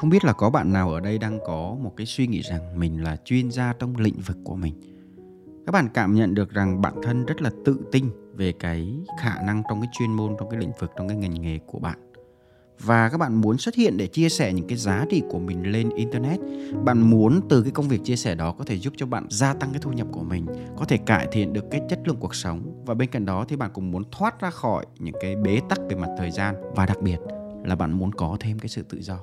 Không biết là có bạn nào ở đây đang có một cái suy nghĩ rằng mình là chuyên gia trong lĩnh vực của mình. Các bạn cảm nhận được rằng bản thân rất là tự tin về cái khả năng trong cái chuyên môn, trong cái lĩnh vực, trong cái ngành nghề của bạn. Và các bạn muốn xuất hiện để chia sẻ những cái giá trị của mình lên Internet. Bạn muốn từ cái công việc chia sẻ đó có thể giúp cho bạn gia tăng cái thu nhập của mình, có thể cải thiện được cái chất lượng cuộc sống. Và bên cạnh đó thì bạn cũng muốn thoát ra khỏi những cái bế tắc về mặt thời gian. Và đặc biệt là bạn muốn có thêm cái sự tự do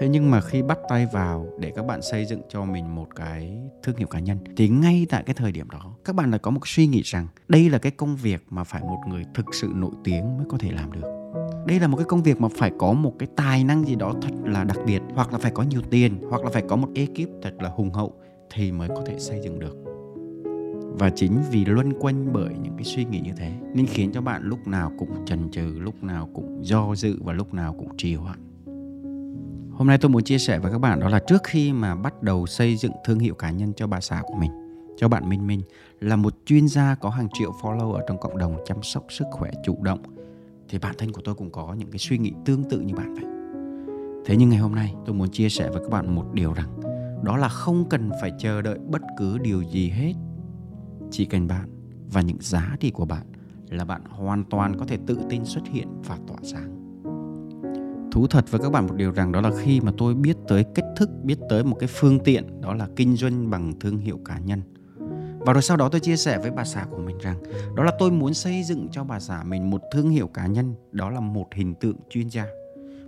thế nhưng mà khi bắt tay vào để các bạn xây dựng cho mình một cái thương hiệu cá nhân, thì ngay tại cái thời điểm đó, các bạn lại có một suy nghĩ rằng đây là cái công việc mà phải một người thực sự nổi tiếng mới có thể làm được. Đây là một cái công việc mà phải có một cái tài năng gì đó thật là đặc biệt, hoặc là phải có nhiều tiền, hoặc là phải có một ekip thật là hùng hậu thì mới có thể xây dựng được. Và chính vì luân quanh bởi những cái suy nghĩ như thế, nên khiến cho bạn lúc nào cũng chần chừ, lúc nào cũng do dự và lúc nào cũng trì hoãn. Hôm nay tôi muốn chia sẻ với các bạn đó là trước khi mà bắt đầu xây dựng thương hiệu cá nhân cho bà xã của mình, cho bạn Minh Minh là một chuyên gia có hàng triệu follow ở trong cộng đồng chăm sóc sức khỏe chủ động thì bản thân của tôi cũng có những cái suy nghĩ tương tự như bạn vậy. Thế nhưng ngày hôm nay tôi muốn chia sẻ với các bạn một điều rằng đó là không cần phải chờ đợi bất cứ điều gì hết. Chỉ cần bạn và những giá trị của bạn là bạn hoàn toàn có thể tự tin xuất hiện và tỏa sáng thú thật với các bạn một điều rằng đó là khi mà tôi biết tới cách thức, biết tới một cái phương tiện, đó là kinh doanh bằng thương hiệu cá nhân. Và rồi sau đó tôi chia sẻ với bà xã của mình rằng, đó là tôi muốn xây dựng cho bà xã mình một thương hiệu cá nhân, đó là một hình tượng chuyên gia.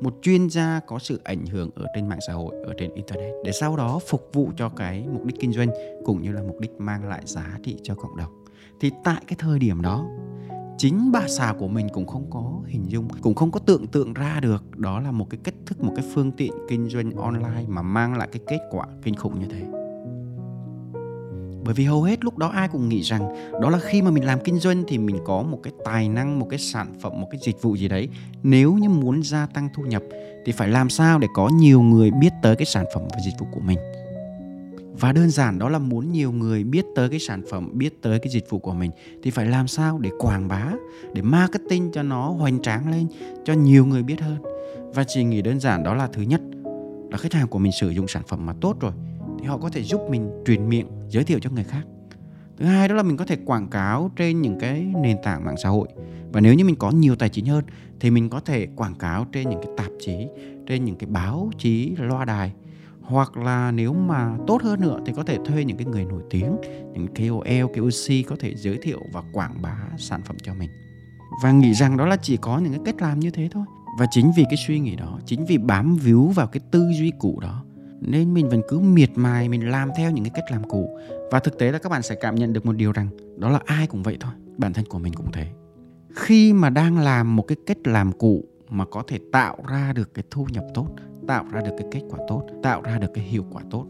Một chuyên gia có sự ảnh hưởng ở trên mạng xã hội, ở trên internet, để sau đó phục vụ cho cái mục đích kinh doanh cũng như là mục đích mang lại giá trị cho cộng đồng. Thì tại cái thời điểm đó chính bà xã của mình cũng không có hình dung, cũng không có tưởng tượng ra được đó là một cái cách thức, một cái phương tiện kinh doanh online mà mang lại cái kết quả kinh khủng như thế. Bởi vì hầu hết lúc đó ai cũng nghĩ rằng đó là khi mà mình làm kinh doanh thì mình có một cái tài năng, một cái sản phẩm, một cái dịch vụ gì đấy. Nếu như muốn gia tăng thu nhập thì phải làm sao để có nhiều người biết tới cái sản phẩm và dịch vụ của mình? Và đơn giản đó là muốn nhiều người biết tới cái sản phẩm, biết tới cái dịch vụ của mình thì phải làm sao để quảng bá, để marketing cho nó hoành tráng lên, cho nhiều người biết hơn. Và chỉ nghĩ đơn giản đó là thứ nhất, là khách hàng của mình sử dụng sản phẩm mà tốt rồi thì họ có thể giúp mình truyền miệng, giới thiệu cho người khác. Thứ hai đó là mình có thể quảng cáo trên những cái nền tảng mạng xã hội. Và nếu như mình có nhiều tài chính hơn thì mình có thể quảng cáo trên những cái tạp chí, trên những cái báo chí, loa đài hoặc là nếu mà tốt hơn nữa thì có thể thuê những cái người nổi tiếng những KOL, KOC có thể giới thiệu và quảng bá sản phẩm cho mình. Và nghĩ rằng đó là chỉ có những cái cách làm như thế thôi. Và chính vì cái suy nghĩ đó chính vì bám víu vào cái tư duy cũ đó nên mình vẫn cứ miệt mài mình làm theo những cái cách làm cũ. Và thực tế là các bạn sẽ cảm nhận được một điều rằng đó là ai cũng vậy thôi bản thân của mình cũng thế. Khi mà đang làm một cái cách làm cũ mà có thể tạo ra được cái thu nhập tốt tạo ra được cái kết quả tốt, tạo ra được cái hiệu quả tốt,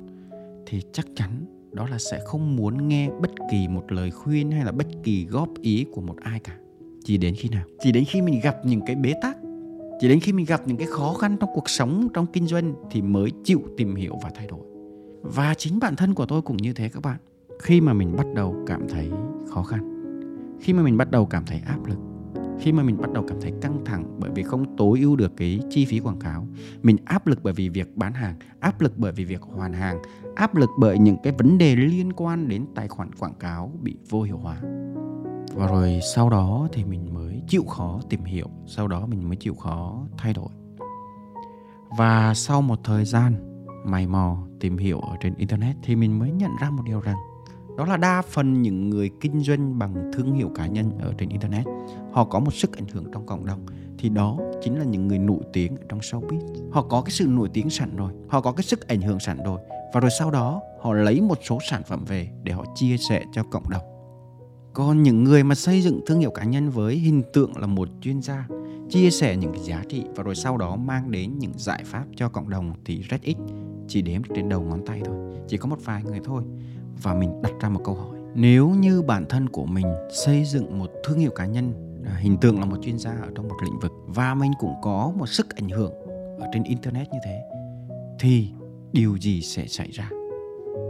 thì chắc chắn đó là sẽ không muốn nghe bất kỳ một lời khuyên hay là bất kỳ góp ý của một ai cả. Chỉ đến khi nào? Chỉ đến khi mình gặp những cái bế tắc. Chỉ đến khi mình gặp những cái khó khăn trong cuộc sống, trong kinh doanh thì mới chịu tìm hiểu và thay đổi. Và chính bản thân của tôi cũng như thế các bạn. Khi mà mình bắt đầu cảm thấy khó khăn, khi mà mình bắt đầu cảm thấy áp lực khi mà mình bắt đầu cảm thấy căng thẳng bởi vì không tối ưu được cái chi phí quảng cáo, mình áp lực bởi vì việc bán hàng, áp lực bởi vì việc hoàn hàng, áp lực bởi những cái vấn đề liên quan đến tài khoản quảng cáo bị vô hiệu hóa. Và rồi sau đó thì mình mới chịu khó tìm hiểu, sau đó mình mới chịu khó thay đổi. Và sau một thời gian mày mò tìm hiểu ở trên internet thì mình mới nhận ra một điều rằng đó là đa phần những người kinh doanh bằng thương hiệu cá nhân ở trên internet. Họ có một sức ảnh hưởng trong cộng đồng. Thì đó chính là những người nổi tiếng trong showbiz. Họ có cái sự nổi tiếng sẵn rồi. Họ có cái sức ảnh hưởng sẵn rồi. Và rồi sau đó, họ lấy một số sản phẩm về để họ chia sẻ cho cộng đồng. Còn những người mà xây dựng thương hiệu cá nhân với hình tượng là một chuyên gia, chia sẻ những cái giá trị và rồi sau đó mang đến những giải pháp cho cộng đồng thì rất ít, chỉ đếm trên đầu ngón tay thôi. Chỉ có một vài người thôi và mình đặt ra một câu hỏi. Nếu như bản thân của mình xây dựng một thương hiệu cá nhân à, hình tượng là một chuyên gia ở trong một lĩnh vực và mình cũng có một sức ảnh hưởng ở trên internet như thế, thì điều gì sẽ xảy ra?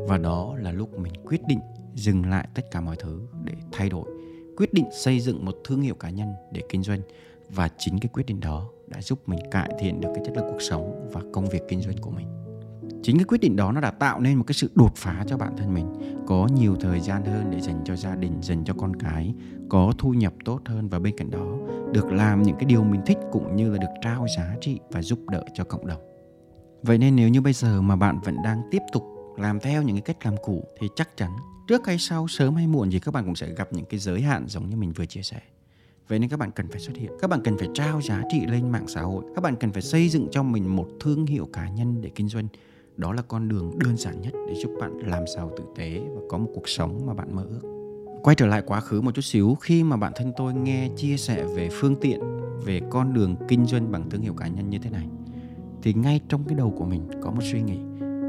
Và đó là lúc mình quyết định dừng lại tất cả mọi thứ để thay đổi, quyết định xây dựng một thương hiệu cá nhân để kinh doanh. Và chính cái quyết định đó đã giúp mình cải thiện được cái chất lượng cuộc sống và công việc kinh doanh của mình chính cái quyết định đó nó đã tạo nên một cái sự đột phá cho bản thân mình. Có nhiều thời gian hơn để dành cho gia đình dành cho con cái có thu nhập tốt hơn và bên cạnh đó được làm những cái điều mình thích cũng như là được trao giá trị và giúp đỡ cho cộng đồng. Vậy nên nếu như bây giờ mà bạn vẫn đang tiếp tục làm theo những cái cách làm cũ thì chắc chắn trước hay sau sớm hay muộn gì các bạn cũng sẽ gặp những cái giới hạn giống như mình vừa chia sẻ. Vậy nên các bạn cần phải xuất hiện, các bạn cần phải trao giá trị lên mạng xã hội, các bạn cần phải xây dựng cho mình một thương hiệu cá nhân để kinh doanh. Đó là con đường đơn giản nhất để giúp bạn làm giàu tử tế và có một cuộc sống mà bạn mơ ước. Quay trở lại quá khứ một chút xíu khi mà bản thân tôi nghe chia sẻ về phương tiện, về con đường kinh doanh bằng thương hiệu cá nhân như thế này thì ngay trong cái đầu của mình có một suy nghĩ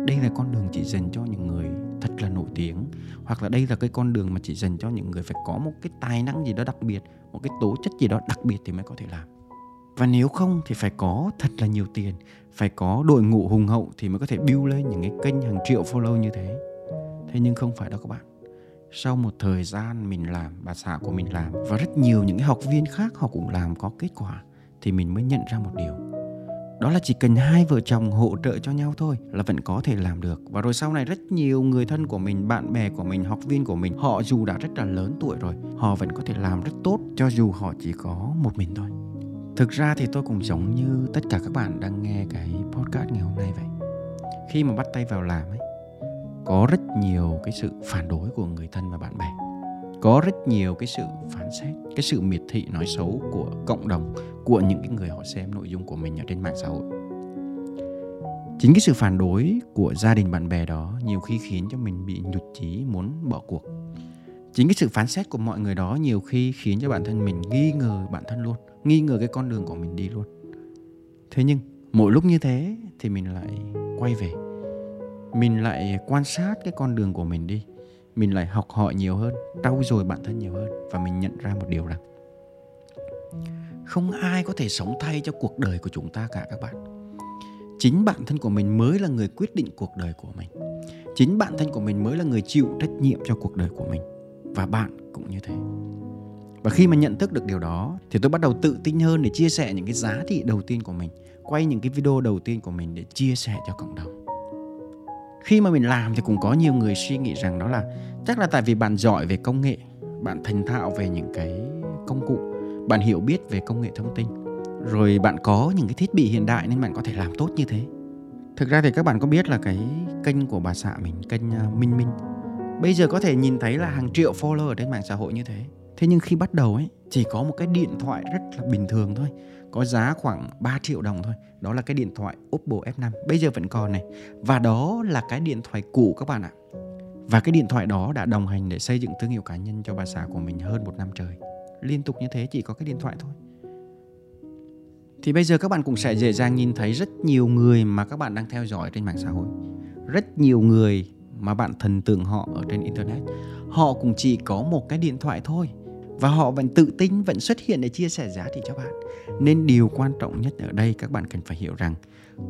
đây là con đường chỉ dành cho những người thật là nổi tiếng hoặc là đây là cái con đường mà chỉ dành cho những người phải có một cái tài năng gì đó đặc biệt một cái tố chất gì đó đặc biệt thì mới có thể làm và nếu không thì phải có thật là nhiều tiền phải có đội ngũ hùng hậu thì mới có thể build lên những cái kênh hàng triệu follow như thế. Thế nhưng không phải đâu các bạn. Sau một thời gian mình làm, bà xã của mình làm và rất nhiều những cái học viên khác họ cũng làm có kết quả thì mình mới nhận ra một điều. Đó là chỉ cần hai vợ chồng hỗ trợ cho nhau thôi là vẫn có thể làm được. Và rồi sau này rất nhiều người thân của mình, bạn bè của mình, học viên của mình, họ dù đã rất là lớn tuổi rồi, họ vẫn có thể làm rất tốt cho dù họ chỉ có một mình thôi thực ra thì tôi cũng giống như tất cả các bạn đang nghe cái podcast ngày hôm nay vậy. Khi mà bắt tay vào làm ấy, có rất nhiều cái sự phản đối của người thân và bạn bè. Có rất nhiều cái sự phán xét, cái sự miệt thị nói xấu của cộng đồng, của những cái người họ xem nội dung của mình ở trên mạng xã hội. Chính cái sự phản đối của gia đình bạn bè đó nhiều khi khiến cho mình bị nhụt chí, muốn bỏ cuộc. Chính cái sự phán xét của mọi người đó nhiều khi khiến cho bản thân mình nghi ngờ bản thân luôn nghi ngờ cái con đường của mình đi luôn. Thế nhưng, mỗi lúc như thế thì mình lại quay về. Mình lại quan sát cái con đường của mình đi. Mình lại học hỏi nhiều hơn, trau dồi bản thân nhiều hơn và mình nhận ra một điều rằng không ai có thể sống thay cho cuộc đời của chúng ta cả các bạn. Chính bản thân của mình mới là người quyết định cuộc đời của mình. Chính bản thân của mình mới là người chịu trách nhiệm cho cuộc đời của mình. Và bạn cũng như thế và khi mà nhận thức được điều đó, thì tôi bắt đầu tự tin hơn để chia sẻ những cái giá trị đầu tiên của mình, quay những cái video đầu tiên của mình để chia sẻ cho cộng đồng. Khi mà mình làm thì cũng có nhiều người suy nghĩ rằng đó là, chắc là tại vì bạn giỏi về công nghệ, bạn thành thạo về những cái công cụ, bạn hiểu biết về công nghệ thông tin, rồi bạn có những cái thiết bị hiện đại nên bạn có thể làm tốt như thế. Thực ra thì các bạn có biết là cái kênh của bà xã mình, kênh à, minh minh, bây giờ có thể nhìn thấy là hàng triệu follower ở trên mạng xã hội như thế thế nhưng khi bắt đầu ấy, chỉ có một cái điện thoại rất là bình thường thôi. Có giá khoảng 3 triệu đồng thôi. Đó là cái điện thoại Oppo F5 bây giờ vẫn còn này. Và đó là cái điện thoại cũ các bạn ạ. Và cái điện thoại đó đã đồng hành để xây dựng thương hiệu cá nhân cho bà xã của mình hơn một năm trời. Liên tục như thế chỉ có cái điện thoại thôi. Thì bây giờ các bạn cũng sẽ dễ dàng nhìn thấy rất nhiều người mà các bạn đang theo dõi trên mạng xã hội. Rất nhiều người mà bạn thần tượng họ ở trên internet. Họ cũng chỉ có một cái điện thoại thôi và họ vẫn tự tin, vẫn xuất hiện để chia sẻ giá trị cho bạn. Nên điều quan trọng nhất ở đây các bạn cần phải hiểu rằng,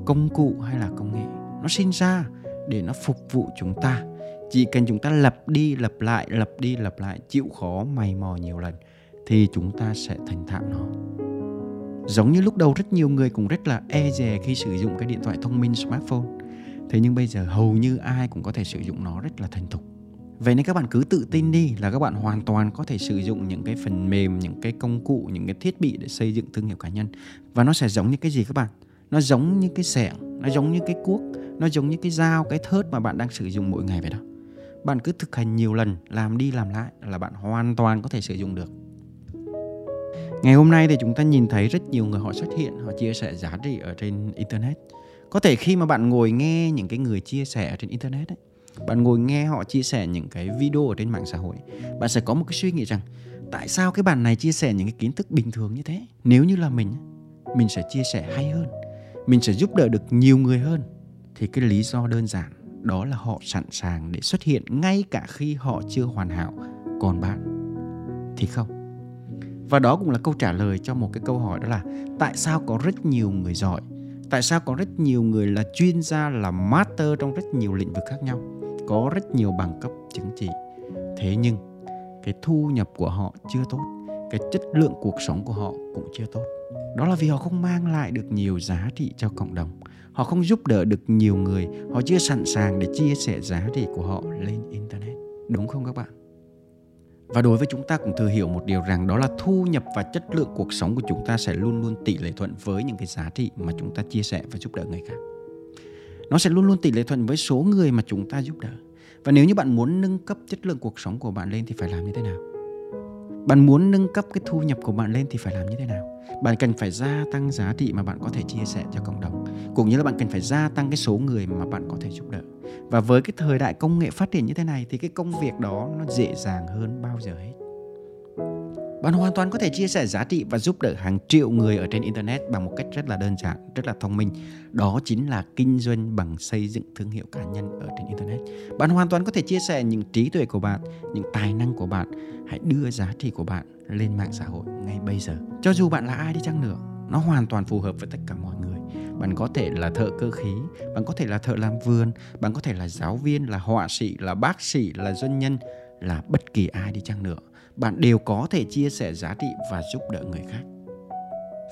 công cụ hay là công nghệ, nó sinh ra để nó phục vụ chúng ta. Chỉ cần chúng ta lập đi lập lại lập đi lập lại, chịu khó, mày mò nhiều lần, thì chúng ta sẽ thành thạo nó. Giống như lúc đầu rất nhiều người cũng rất là e dè khi sử dụng cái điện thoại thông minh, smartphone. Thế nhưng bây giờ hầu như ai cũng có thể sử dụng nó rất là thành thục. Vậy nên các bạn cứ tự tin đi là các bạn hoàn toàn có thể sử dụng những cái phần mềm, những cái công cụ, những cái thiết bị để xây dựng thương hiệu cá nhân. Và nó sẽ giống như cái gì các bạn? Nó giống như cái xẻng, nó giống như cái cuốc, nó giống như cái dao, cái thớt mà bạn đang sử dụng mỗi ngày vậy đó. Bạn cứ thực hành nhiều lần, làm đi làm lại là bạn hoàn toàn có thể sử dụng được. Ngày hôm nay thì chúng ta nhìn thấy rất nhiều người họ xuất hiện, họ chia sẻ giá trị ở trên internet. Có thể khi mà bạn ngồi nghe những cái người chia sẻ ở trên internet ấy, bạn ngồi nghe họ chia sẻ những cái video ở trên mạng xã hội, bạn sẽ có một cái suy nghĩ rằng, tại sao cái bạn này chia sẻ những cái kiến thức bình thường như thế? Nếu như là mình mình sẽ chia sẻ hay hơn, mình sẽ giúp đỡ được nhiều người hơn, thì cái lý do đơn giản đó là họ sẵn sàng để xuất hiện ngay cả khi họ chưa hoàn hảo. Còn bạn thì không. Và đó cũng là câu trả lời cho một cái câu hỏi đó là, tại sao có rất nhiều người giỏi tại sao có rất nhiều người là chuyên gia, là master trong rất nhiều lĩnh vực khác nhau, có rất nhiều bằng cấp chứng chỉ? Thế nhưng, cái thu nhập của họ chưa tốt, cái chất lượng cuộc sống của họ cũng chưa tốt. Đó là vì họ không mang lại được nhiều giá trị cho cộng đồng. Họ không giúp đỡ được nhiều người, họ chưa sẵn sàng để chia sẻ giá trị của họ lên internet. Đúng không các bạn? Và đối với chúng ta cũng thừa hiểu một điều rằng đó là thu nhập và chất lượng cuộc sống của chúng ta sẽ luôn luôn tỷ lệ thuận với những cái giá trị mà chúng ta chia sẻ và giúp đỡ người khác. Nó sẽ luôn luôn tỷ lệ thuận với số người mà chúng ta giúp đỡ. Và nếu như bạn muốn nâng cấp chất lượng cuộc sống của bạn lên thì phải làm như thế nào? Bạn muốn nâng cấp cái thu nhập của bạn lên thì phải làm như thế nào? Bạn cần phải gia tăng giá trị mà bạn có thể chia sẻ cho cộng đồng. Cũng như là bạn cần phải gia tăng cái số người mà bạn có thể giúp đỡ. Và với cái thời đại công nghệ phát triển như thế này thì cái công việc đó nó dễ dàng hơn bao giờ hết. Bạn hoàn toàn có thể chia sẻ giá trị và giúp đỡ hàng triệu người ở trên Internet bằng một cách rất là đơn giản, rất là thông minh. Đó chính là kinh doanh bằng xây dựng thương hiệu cá nhân ở trên Internet. Bạn hoàn toàn có thể chia sẻ những trí tuệ của bạn, những tài năng của bạn. Hãy đưa giá trị của bạn lên mạng xã hội ngay bây giờ. Cho dù bạn là ai đi chăng nữa, nó hoàn toàn phù hợp với tất cả mọi người. Bạn có thể là thợ cơ khí, bạn có thể là thợ làm vườn, bạn có thể là giáo viên, là họa sĩ, là bác sĩ, là doanh nhân, là bất kỳ ai đi chăng nữa bạn đều có thể chia sẻ giá trị và giúp đỡ người khác.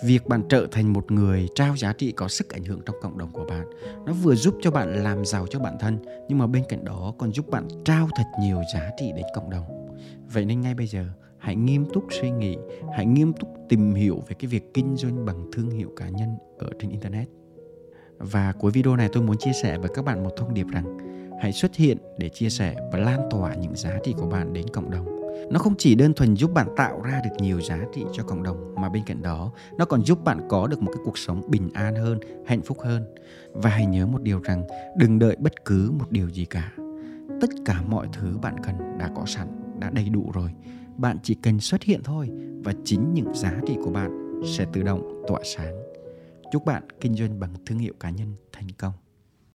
Việc bạn trở thành một người trao giá trị có sức ảnh hưởng trong cộng đồng của bạn, nó vừa giúp cho bạn làm giàu cho bản thân, nhưng mà bên cạnh đó còn giúp bạn trao thật nhiều giá trị đến cộng đồng. Vậy nên ngay bây giờ, hãy nghiêm túc suy nghĩ, hãy nghiêm túc tìm hiểu về cái việc kinh doanh bằng thương hiệu cá nhân ở trên internet. Và cuối video này tôi muốn chia sẻ với các bạn một thông điệp rằng, hãy xuất hiện để chia sẻ và lan tỏa những giá trị của bạn đến cộng đồng nó không chỉ đơn thuần giúp bạn tạo ra được nhiều giá trị cho cộng đồng, mà bên cạnh đó, nó còn giúp bạn có được một cái cuộc sống bình an hơn, hạnh phúc hơn. Và hãy nhớ một điều rằng, đừng đợi bất cứ một điều gì cả. Tất cả mọi thứ bạn cần đã có sẵn, đã đầy đủ rồi. Bạn chỉ cần xuất hiện thôi, và chính những giá trị của bạn sẽ tự động tỏa sáng. Chúc bạn kinh doanh bằng thương hiệu cá nhân thành công.